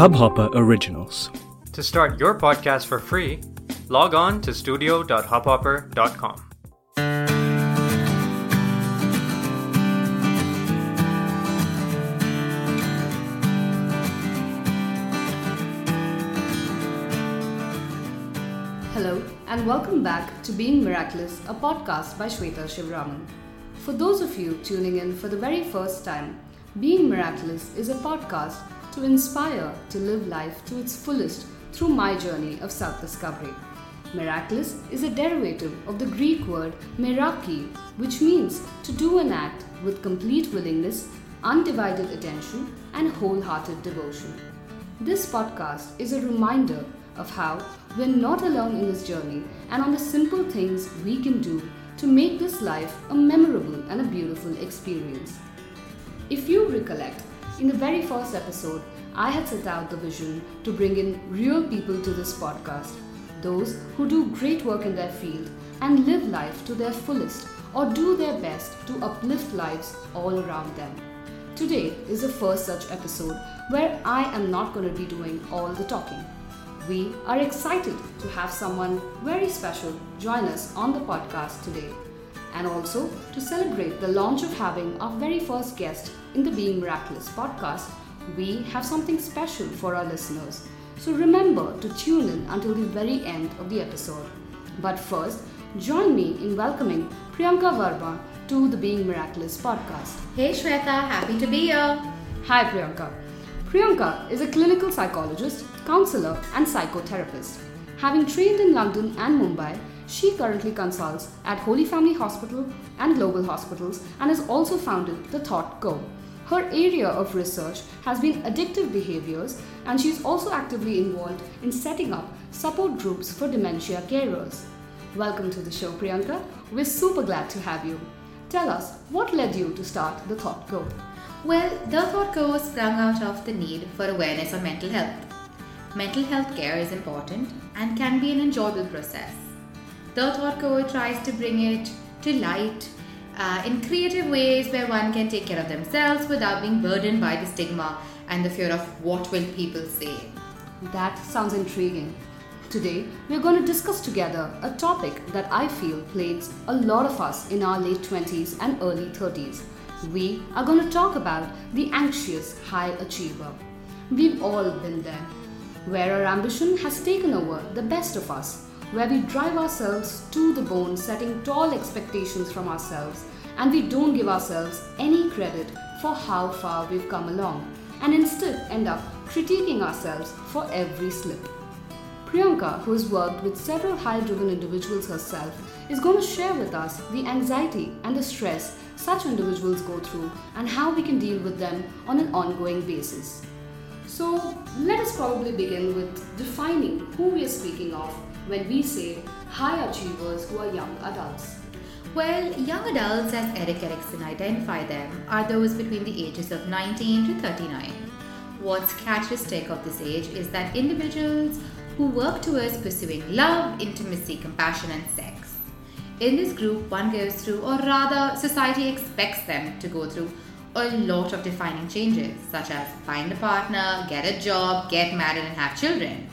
Hubhopper Originals. To start your podcast for free, log on to studio.hubhopper.com. Hello, and welcome back to Being Miraculous, a podcast by Shweta Shivraman. For those of you tuning in for the very first time, Being Miraculous is a podcast to inspire to live life to its fullest through my journey of self discovery. Miraculous is a derivative of the Greek word meraki, which means to do an act with complete willingness, undivided attention, and wholehearted devotion. This podcast is a reminder of how we're not alone in this journey and on the simple things we can do to make this life a memorable and a beautiful experience. If you recollect, in the very first episode, I had set out the vision to bring in real people to this podcast, those who do great work in their field and live life to their fullest or do their best to uplift lives all around them. Today is the first such episode where I am not going to be doing all the talking. We are excited to have someone very special join us on the podcast today and also to celebrate the launch of having our very first guest in the Being Miraculous podcast. We have something special for our listeners. So remember to tune in until the very end of the episode. But first, join me in welcoming Priyanka Verma to the Being Miraculous podcast. Hey Shweta, happy to be here. Hi Priyanka. Priyanka is a clinical psychologist, counselor, and psychotherapist. Having trained in London and Mumbai, she currently consults at Holy Family Hospital and Global Hospitals and has also founded The Thought Co. Her area of research has been addictive behaviors, and she's also actively involved in setting up support groups for dementia carers. Welcome to the show, Priyanka. We're super glad to have you. Tell us, what led you to start The Thought Co? Well, the Thought Co sprung out of the need for awareness on mental health. Mental health care is important and can be an enjoyable process. The Thought tries to bring it to light uh, in creative ways where one can take care of themselves without being burdened by the stigma and the fear of what will people say. That sounds intriguing. Today, we're going to discuss together a topic that I feel plagues a lot of us in our late 20s and early 30s. We are going to talk about the anxious high achiever. We've all been there, where our ambition has taken over the best of us, where we drive ourselves to the bone, setting tall expectations from ourselves, and we don't give ourselves any credit for how far we've come along, and instead end up critiquing ourselves for every slip. Priyanka, who has worked with several high driven individuals herself, is going to share with us the anxiety and the stress such individuals go through and how we can deal with them on an ongoing basis. So, let us probably begin with defining who we are speaking of when we say high achievers who are young adults. Well, young adults, as Erik Erikson identified them, are those between the ages of 19 to 39. What's characteristic of this age is that individuals who work towards pursuing love, intimacy, compassion, and sex. In this group, one goes through, or rather, society expects them to go through a lot of defining changes, such as find a partner, get a job, get married, and have children.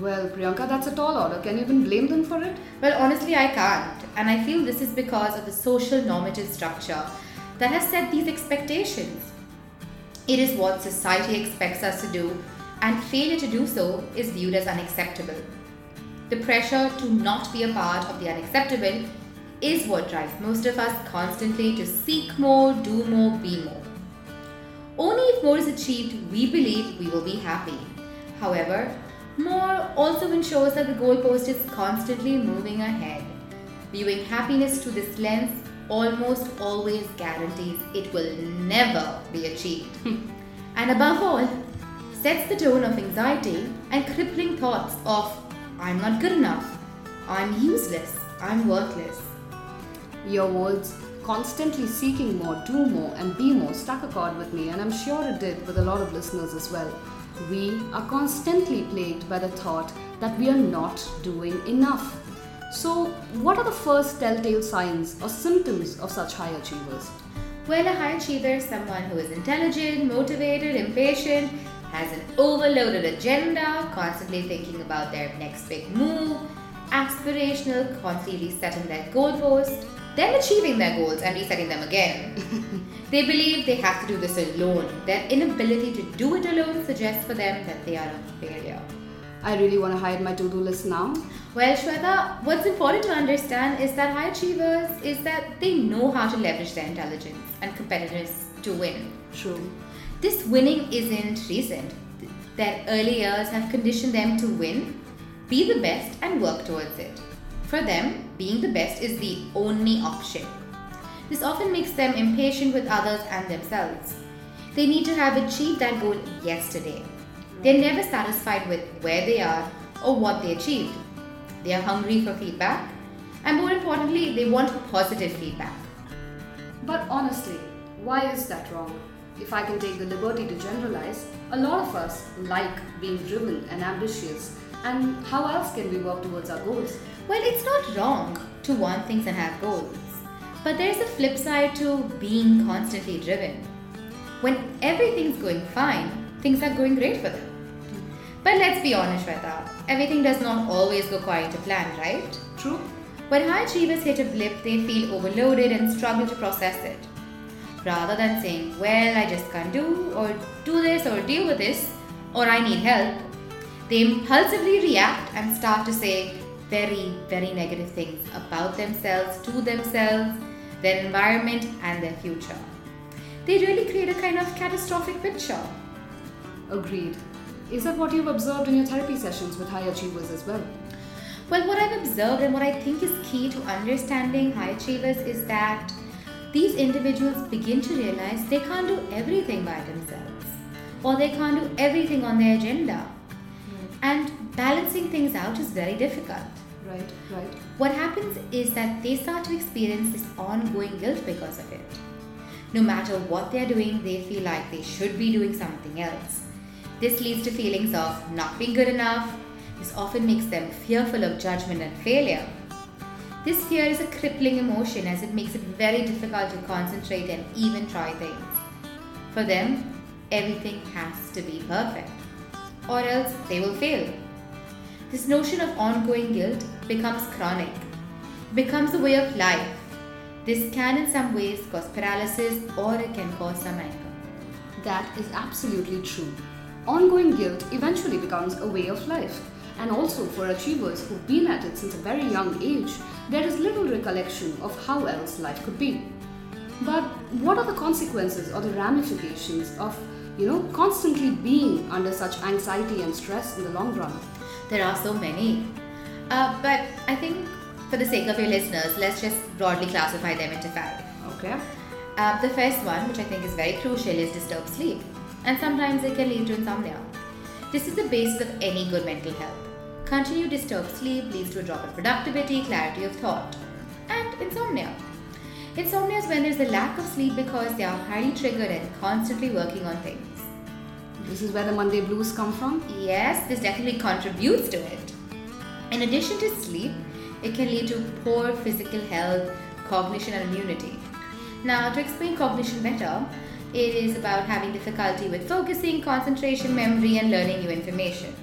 Well, Priyanka, that's a tall order. Can you even blame them for it? Well, honestly, I can't. And I feel this is because of the social normative structure that has set these expectations. It is what society expects us to do, and failure to do so is viewed as unacceptable. The pressure to not be a part of the unacceptable is what drives most of us constantly to seek more, do more, be more. Only if more is achieved, we believe we will be happy. However, more also ensures that the goalpost is constantly moving ahead. Viewing happiness to this lens almost always guarantees it will never be achieved. and above all, sets the tone of anxiety and crippling thoughts of I'm not good enough, I'm useless, I'm worthless. Your words, constantly seeking more, do more, and be more, stuck a chord with me, and I'm sure it did with a lot of listeners as well. We are constantly plagued by the thought that we are not doing enough. So, what are the first telltale signs or symptoms of such high achievers? Well, a high achiever is someone who is intelligent, motivated, impatient, has an overloaded agenda, constantly thinking about their next big move, aspirational, constantly resetting their goalposts, then achieving their goals and resetting them again. they believe they have to do this alone. Their inability to do it alone suggests for them that they are a failure. I really want to hide my to do list now. Well, Shweta, what's important to understand is that high achievers is that they know how to leverage their intelligence and competitiveness to win. True. This winning isn't recent. Their early years have conditioned them to win, be the best, and work towards it. For them, being the best is the only option. This often makes them impatient with others and themselves. They need to have achieved that goal yesterday. They're never satisfied with where they are or what they achieved. They are hungry for feedback, and more importantly, they want positive feedback. But honestly, why is that wrong? If I can take the liberty to generalize, a lot of us like being driven and ambitious. And how else can we work towards our goals? Well, it's not wrong to want things and have goals. But there's a flip side to being constantly driven. When everything's going fine, things are going great for them. But let's be honest, Shweta, everything does not always go according to plan, right? True. When high achievers hit a blip, they feel overloaded and struggle to process it. Rather than saying, well, I just can't do, or do this, or deal with this, or I need help, they impulsively react and start to say very, very negative things about themselves, to themselves, their environment, and their future. They really create a kind of catastrophic picture. Agreed. Is that what you've observed in your therapy sessions with high achievers as well? Well, what I've observed and what I think is key to understanding high achievers is that these individuals begin to realize they can't do everything by themselves or they can't do everything on their agenda. Hmm. And balancing things out is very difficult. Right, right. What happens is that they start to experience this ongoing guilt because of it. No matter what they're doing, they feel like they should be doing something else. This leads to feelings of not being good enough. This often makes them fearful of judgment and failure. This fear is a crippling emotion as it makes it very difficult to concentrate and even try things. For them, everything has to be perfect, or else they will fail. This notion of ongoing guilt becomes chronic, becomes a way of life. This can, in some ways, cause paralysis or it can cause some anger. That is absolutely true. Ongoing guilt eventually becomes a way of life. And also for achievers who've been at it since a very young age, there is little recollection of how else life could be. But what are the consequences or the ramifications of, you know, constantly being under such anxiety and stress in the long run? There are so many. Uh, but I think for the sake of your listeners, let's just broadly classify them into five. Okay. Uh, the first one, which I think is very crucial, is disturbed sleep and sometimes it can lead to insomnia. This is the basis of any good mental health. Continued disturbed sleep leads to a drop in productivity, clarity of thought, and insomnia. Insomnia is when there's a lack of sleep because they are highly triggered and constantly working on things. This is where the Monday blues come from? Yes, this definitely contributes to it. In addition to sleep, it can lead to poor physical health, cognition, and immunity. Now, to explain cognition better, it is about having difficulty with focusing, concentration, memory, and learning new information.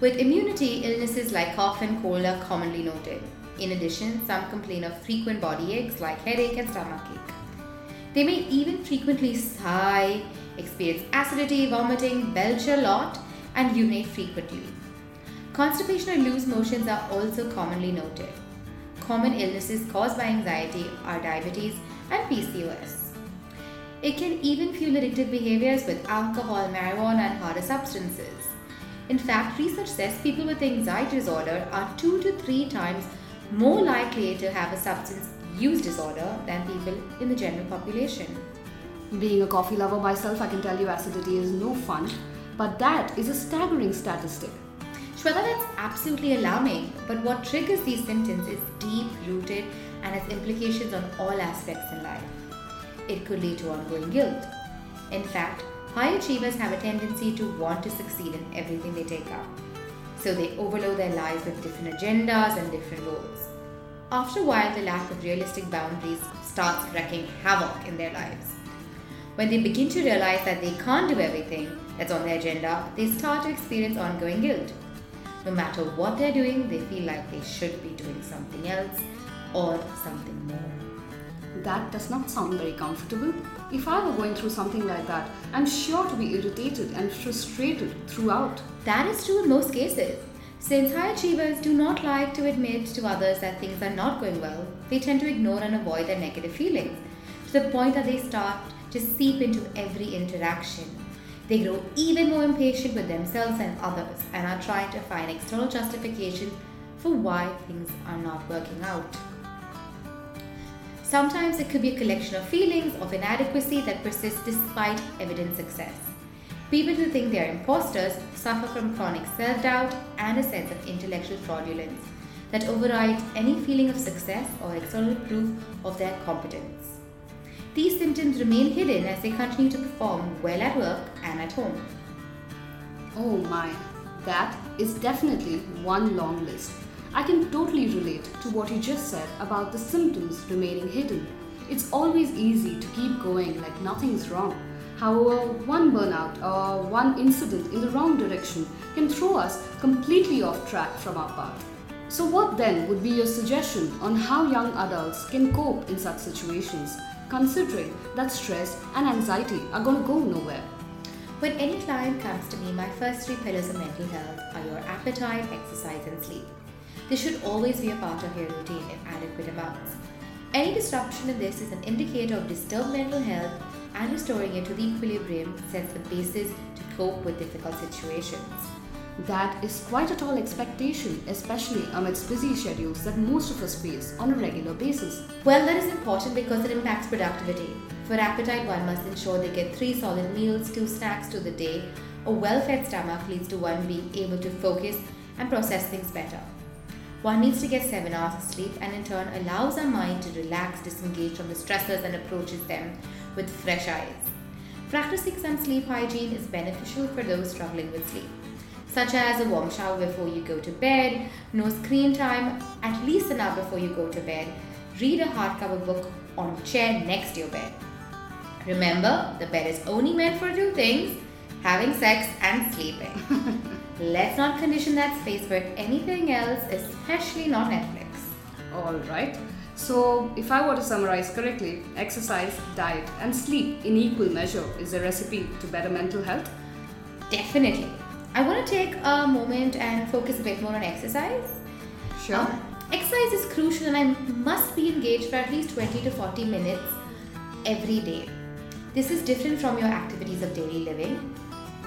With immunity, illnesses like cough and cold are commonly noted. In addition, some complain of frequent body aches like headache and stomachache. They may even frequently sigh, experience acidity, vomiting, belch a lot, and urinate frequently. Constipation or loose motions are also commonly noted. Common illnesses caused by anxiety are diabetes and PCOS. It can even fuel addictive behaviors with alcohol, marijuana, and harder substances. In fact, research says people with anxiety disorder are two to three times more likely to have a substance use disorder than people in the general population. Being a coffee lover myself, I can tell you acidity is no fun, but that is a staggering statistic. Shweta, that's absolutely alarming, but what triggers these symptoms is deep rooted and has implications on all aspects in life it could lead to ongoing guilt. In fact, high achievers have a tendency to want to succeed in everything they take up. So they overload their lives with different agendas and different roles. After a while, the lack of realistic boundaries starts wreaking havoc in their lives. When they begin to realize that they can't do everything that's on their agenda, they start to experience ongoing guilt. No matter what they're doing, they feel like they should be doing something else or something more. That does not sound very comfortable. If I were going through something like that, I'm sure to be irritated and frustrated throughout. That is true in most cases. Since high achievers do not like to admit to others that things are not going well, they tend to ignore and avoid their negative feelings to the point that they start to seep into every interaction. They grow even more impatient with themselves and others and are trying to find external justification for why things are not working out. Sometimes it could be a collection of feelings of inadequacy that persist despite evident success. People who think they are imposters suffer from chronic self doubt and a sense of intellectual fraudulence that overrides any feeling of success or external proof of their competence. These symptoms remain hidden as they continue to perform well at work and at home. Oh my, that is definitely one long list. I can totally relate to what you just said about the symptoms remaining hidden. It's always easy to keep going like nothing's wrong. However, one burnout or one incident in the wrong direction can throw us completely off track from our path. So, what then would be your suggestion on how young adults can cope in such situations? Considering that stress and anxiety are going to go nowhere. When any client comes to me, my first three pillars of mental health are your appetite, exercise, and sleep. This should always be a part of your routine in adequate amounts. Any disruption in this is an indicator of disturbed mental health, and restoring it to the equilibrium sets the basis to cope with difficult situations. That is quite a tall expectation, especially amidst busy schedules that most of us face on a regular basis. Well, that is important because it impacts productivity. For appetite, one must ensure they get three solid meals, two snacks to the day. A well fed stomach leads to one being able to focus and process things better. One needs to get seven hours of sleep and in turn allows our mind to relax, disengage from the stressors, and approaches them with fresh eyes. Practicing some sleep hygiene is beneficial for those struggling with sleep such as a warm shower before you go to bed, no screen time at least an hour before you go to bed, read a hardcover book on a chair next to your bed. Remember, the bed is only meant for two things having sex and sleeping. Let's not condition that space for anything else, especially not Netflix. Alright. So, if I were to summarize correctly, exercise, diet, and sleep in equal measure is a recipe to better mental health? Definitely. I want to take a moment and focus a bit more on exercise. Sure. Um, exercise is crucial and I must be engaged for at least 20 to 40 minutes every day. This is different from your activities of daily living.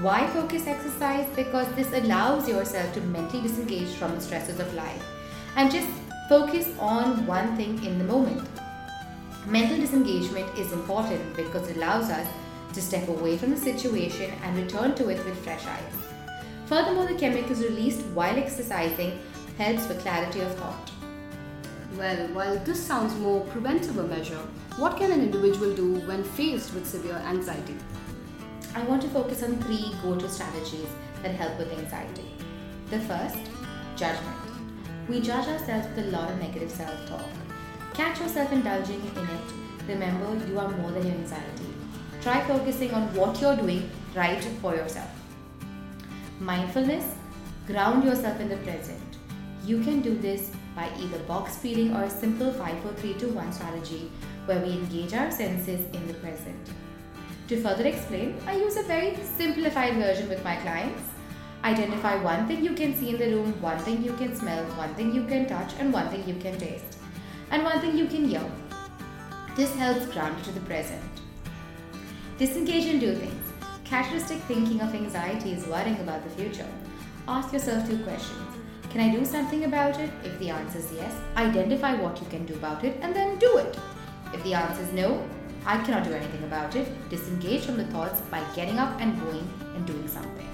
Why focus exercise? Because this allows yourself to mentally disengage from the stresses of life and just focus on one thing in the moment. Mental disengagement is important because it allows us to step away from the situation and return to it with fresh eyes. Furthermore, the chemicals released while exercising helps with clarity of thought. Well, while this sounds more preventive a measure, what can an individual do when faced with severe anxiety? I want to focus on three go-to strategies that help with anxiety. The first, judgment. We judge ourselves with a lot of negative self-talk. Catch yourself indulging in it. Remember, you are more than your anxiety. Try focusing on what you're doing right for yourself. Mindfulness, ground yourself in the present. You can do this by either box breathing or a simple 5 4 3 2 1 strategy where we engage our senses in the present. To further explain, I use a very simplified version with my clients. Identify one thing you can see in the room, one thing you can smell, one thing you can touch, and one thing you can taste, and one thing you can hear. This helps ground you to the present. Disengage and do things. Characteristic thinking of anxiety is worrying about the future. Ask yourself two questions. Can I do something about it? If the answer is yes, identify what you can do about it and then do it. If the answer is no, I cannot do anything about it, disengage from the thoughts by getting up and going and doing something.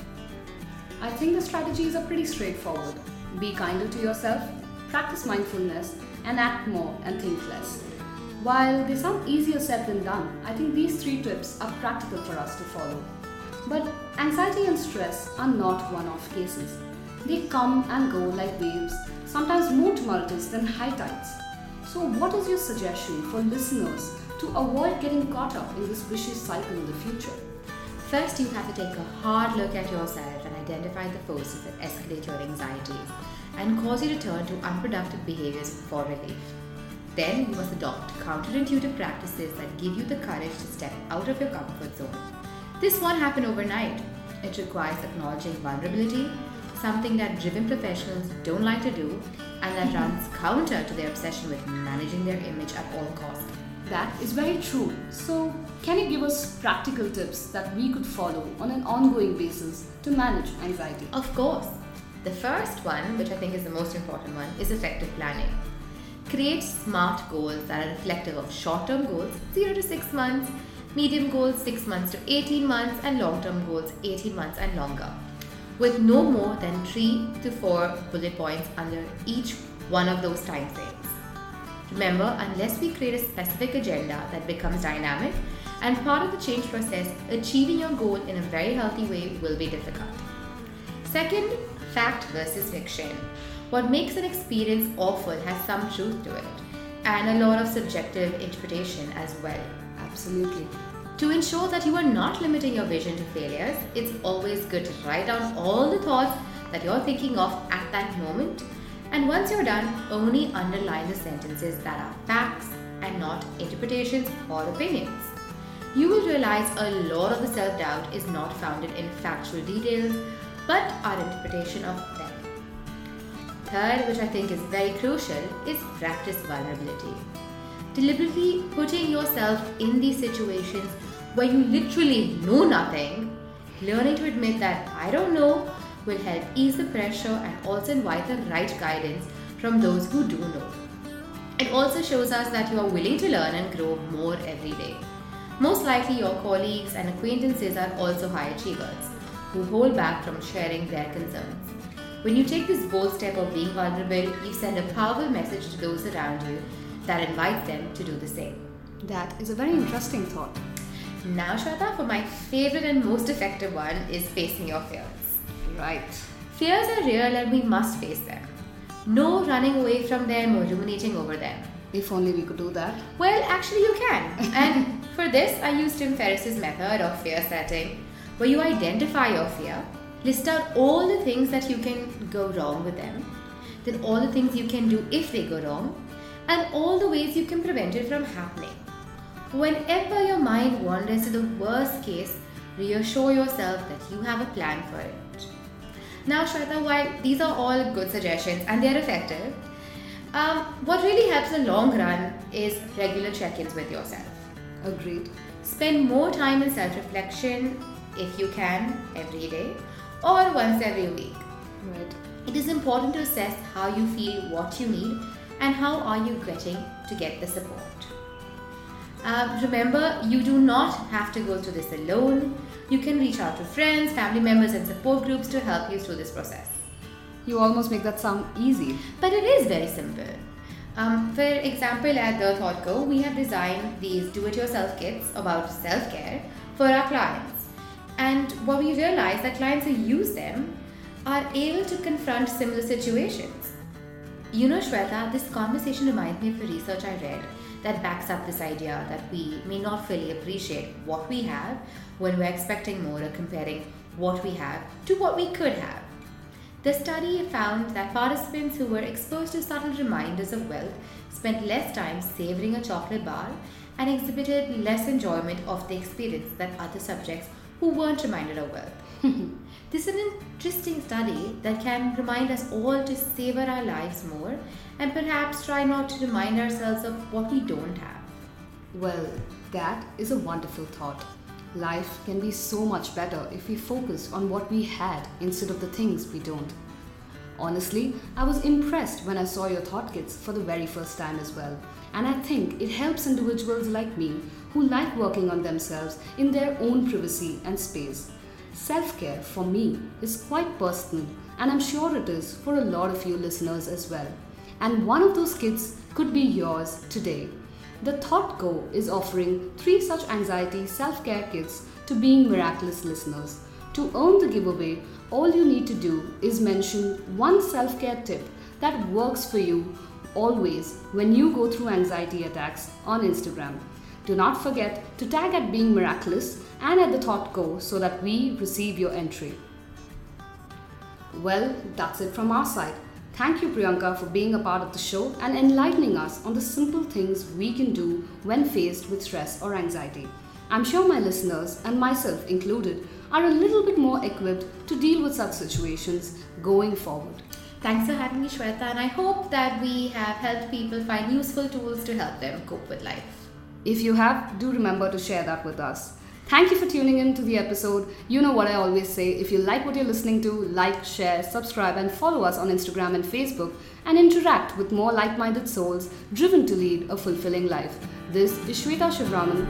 I think the strategies are pretty straightforward. Be kinder to yourself, practice mindfulness, and act more and think less. While they sound easier said than done, I think these three tips are practical for us to follow. But anxiety and stress are not one off cases. They come and go like waves, sometimes more tumultuous than high tides. So, what is your suggestion for listeners to avoid getting caught up in this vicious cycle in the future? First, you have to take a hard look at yourself and identify the forces that escalate your anxiety and cause you to turn to unproductive behaviors for relief. Then, you must adopt counterintuitive practices that give you the courage to step out of your comfort zone. This won't happen overnight. It requires acknowledging vulnerability, something that driven professionals don't like to do, and that runs counter to their obsession with managing their image at all costs. That is very true. So, can you give us practical tips that we could follow on an ongoing basis to manage anxiety? Of course. The first one, which I think is the most important one, is effective planning. Create SMART goals that are reflective of short term goals, 0 to 6 months, medium goals, 6 months to 18 months, and long term goals, 18 months and longer, with no more than 3 to 4 bullet points under each one of those time frames. Remember, unless we create a specific agenda that becomes dynamic and part of the change process, achieving your goal in a very healthy way will be difficult. Second, fact versus fiction. What makes an experience awful has some truth to it, and a lot of subjective interpretation as well. Absolutely. To ensure that you are not limiting your vision to failures, it's always good to write down all the thoughts that you're thinking of at that moment. And once you're done, only underline the sentences that are facts and not interpretations or opinions. You will realize a lot of the self doubt is not founded in factual details but our interpretation of them. Third, which I think is very crucial, is practice vulnerability. Deliberately putting yourself in these situations where you literally know nothing, learning to admit that I don't know will help ease the pressure and also invite the right guidance from those who do know. It also shows us that you are willing to learn and grow more every day. Most likely, your colleagues and acquaintances are also high achievers who hold back from sharing their concerns. When you take this bold step of being vulnerable, you send a powerful message to those around you that invite them to do the same. That is a very interesting thought. Now, Shweta, for my favorite and most effective one is facing your fears. Right. Fears are real and we must face them. No running away from them or ruminating over them. If only we could do that. Well, actually, you can. and for this, I used Tim Ferriss's method of fear setting, where you identify your fear, list out all the things that you can go wrong with them, then all the things you can do if they go wrong, and all the ways you can prevent it from happening. Whenever your mind wanders to the worst case, reassure yourself that you have a plan for it. Now, Shweta, while these are all good suggestions and they're effective, um, what really helps in the long run is regular check ins with yourself. Agreed. Spend more time in self reflection if you can every day or once every week. Right. It is important to assess how you feel, what you need, and how are you getting to get the support. Uh, remember, you do not have to go through this alone. You can reach out to friends, family members, and support groups to help you through this process. You almost make that sound easy. But it is very simple. Um, for example, at The Thought Co, we have designed these do it yourself kits about self care for our clients. And what we realize that clients who use them are able to confront similar situations. You know, Shweta, this conversation reminds me of a research I read that backs up this idea that we may not fully appreciate what we have when we're expecting more or comparing what we have to what we could have. The study found that participants who were exposed to subtle reminders of wealth spent less time savoring a chocolate bar and exhibited less enjoyment of the experience than other subjects who weren't reminded of wealth. this is an interesting study that can remind us all to savor our lives more and perhaps try not to remind ourselves of what we don't have. Well, that is a wonderful thought. Life can be so much better if we focus on what we had instead of the things we don't. Honestly, I was impressed when I saw your thought kits for the very first time as well. And I think it helps individuals like me who like working on themselves in their own privacy and space. Self care for me is quite personal, and I'm sure it is for a lot of you listeners as well. And one of those kits could be yours today. The Thought Co is offering three such anxiety self care kits to Being Miraculous listeners. To earn the giveaway, all you need to do is mention one self care tip that works for you always when you go through anxiety attacks on Instagram. Do not forget to tag at Being Miraculous and at the Thought Co so that we receive your entry. Well, that's it from our side. Thank you, Priyanka, for being a part of the show and enlightening us on the simple things we can do when faced with stress or anxiety. I'm sure my listeners, and myself included, are a little bit more equipped to deal with such situations going forward. Thanks for having me, Shweta, and I hope that we have helped people find useful tools to help them cope with life. If you have, do remember to share that with us. Thank you for tuning in to the episode. You know what I always say if you like what you're listening to, like, share, subscribe, and follow us on Instagram and Facebook and interact with more like minded souls driven to lead a fulfilling life. This is Shweta Shivraman,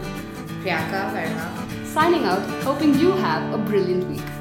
Priyanka Verma. signing out, hoping you have a brilliant week.